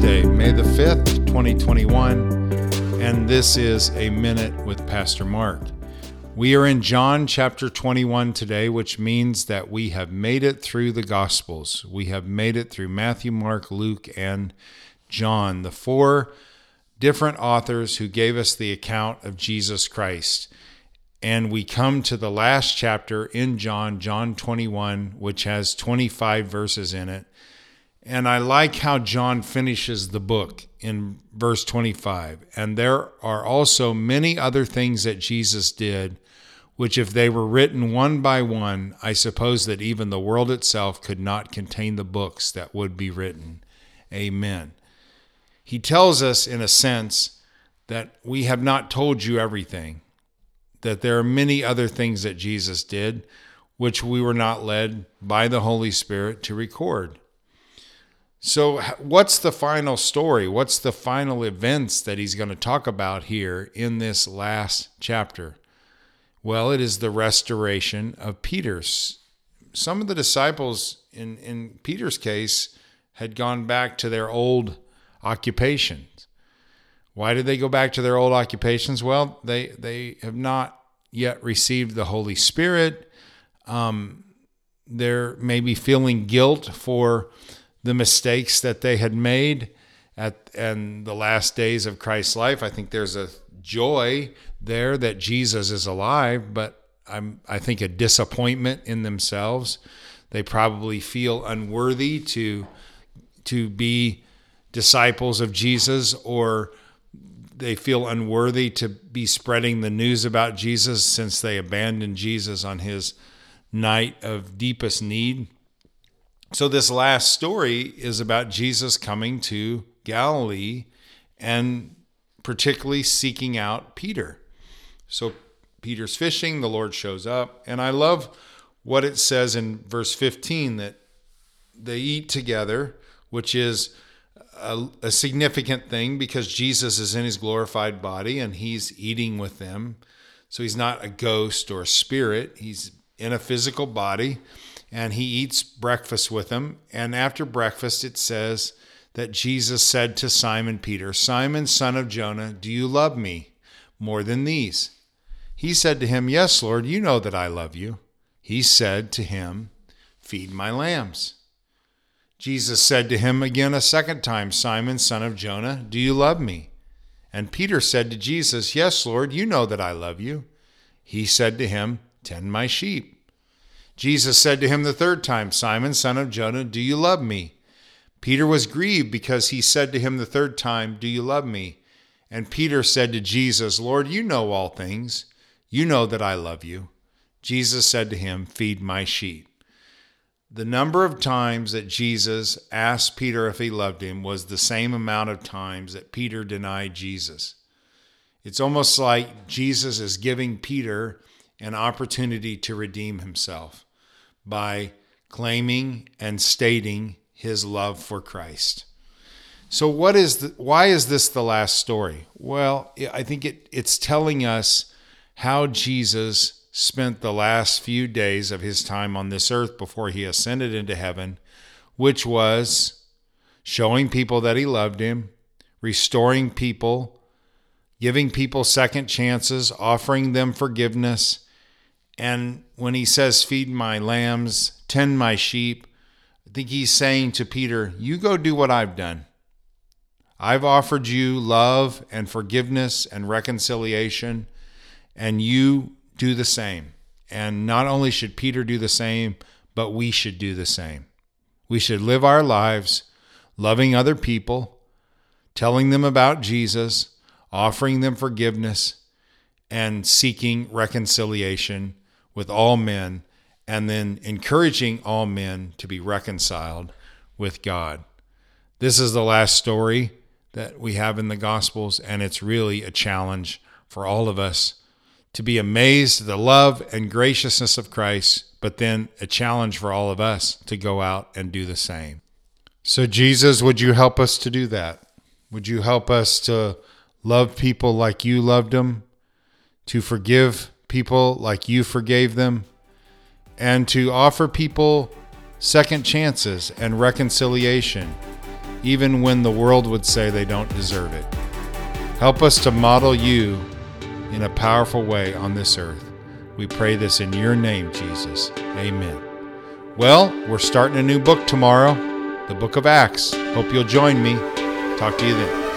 Wednesday, May the 5th, 2021, and this is A Minute with Pastor Mark. We are in John chapter 21 today, which means that we have made it through the Gospels. We have made it through Matthew, Mark, Luke, and John, the four different authors who gave us the account of Jesus Christ. And we come to the last chapter in John, John 21, which has 25 verses in it. And I like how John finishes the book in verse 25. And there are also many other things that Jesus did, which, if they were written one by one, I suppose that even the world itself could not contain the books that would be written. Amen. He tells us, in a sense, that we have not told you everything, that there are many other things that Jesus did, which we were not led by the Holy Spirit to record. So, what's the final story? What's the final events that he's going to talk about here in this last chapter? Well, it is the restoration of Peter's. Some of the disciples, in, in Peter's case, had gone back to their old occupations. Why did they go back to their old occupations? Well, they, they have not yet received the Holy Spirit. Um, they're maybe feeling guilt for the mistakes that they had made at and the last days of Christ's life. I think there's a joy there that Jesus is alive, but I'm I think a disappointment in themselves. They probably feel unworthy to to be disciples of Jesus or they feel unworthy to be spreading the news about Jesus since they abandoned Jesus on his night of deepest need. So, this last story is about Jesus coming to Galilee and particularly seeking out Peter. So, Peter's fishing, the Lord shows up, and I love what it says in verse 15 that they eat together, which is a, a, significant thing because Jesus is in his glorified body and he's eating with them. So he's not a ghost or a spirit, he's in a physical body and he eats breakfast with them. And after breakfast, it says that Jesus said to Simon Peter, Simon, son of Jonah, do you love me more than these? He said to him, Yes, Lord, you know that I love you. He said to him, Feed my lambs. Jesus said to him again a second time, Simon, son of Jonah, do you love me? And Peter said to Jesus, Yes, Lord, you know that I love you. He said to him, Tend my sheep. Jesus said to him the third time, Simon, son of Jonah, do you love me? Peter was grieved because he said to him the third time, Do you love me? And Peter said to Jesus, Lord, you know all things. You know that I love you. Jesus said to him, Feed my sheep. The number of times that Jesus asked Peter if he loved him was the same amount of times that Peter denied Jesus. It's almost like Jesus is giving Peter an opportunity to redeem himself by claiming and stating his love for Christ. So what is the, why is this the last story? Well, I think it, it's telling us how Jesus spent the last few days of his time on this earth before he ascended into heaven, which was showing people that he loved him, restoring people, giving people second chances, offering them forgiveness, and when he says, Feed my lambs, tend my sheep, I think he's saying to Peter, You go do what I've done. I've offered you love and forgiveness and reconciliation, and you do the same. And not only should Peter do the same, but we should do the same. We should live our lives loving other people, telling them about Jesus, offering them forgiveness, and seeking reconciliation with all men, and then encouraging all men to be reconciled with God. This is the last story that we have in the Gospels, and it's really a challenge for all of us to be amazed at the love and graciousness of Christ, but then a challenge for all of us to go out and do the same. So, Jesus, would you help us to do that? Would you help us to love people like you loved them, to forgive people like you forgave them, and to offer people second chances and reconciliation, even when the world would say they don't deserve it. Help us to model you in a powerful way on this earth. We pray this in your name, Jesus. Amen. Well, we're starting a new book tomorrow, the book of Acts. Hope you'll join me. Talk to you then.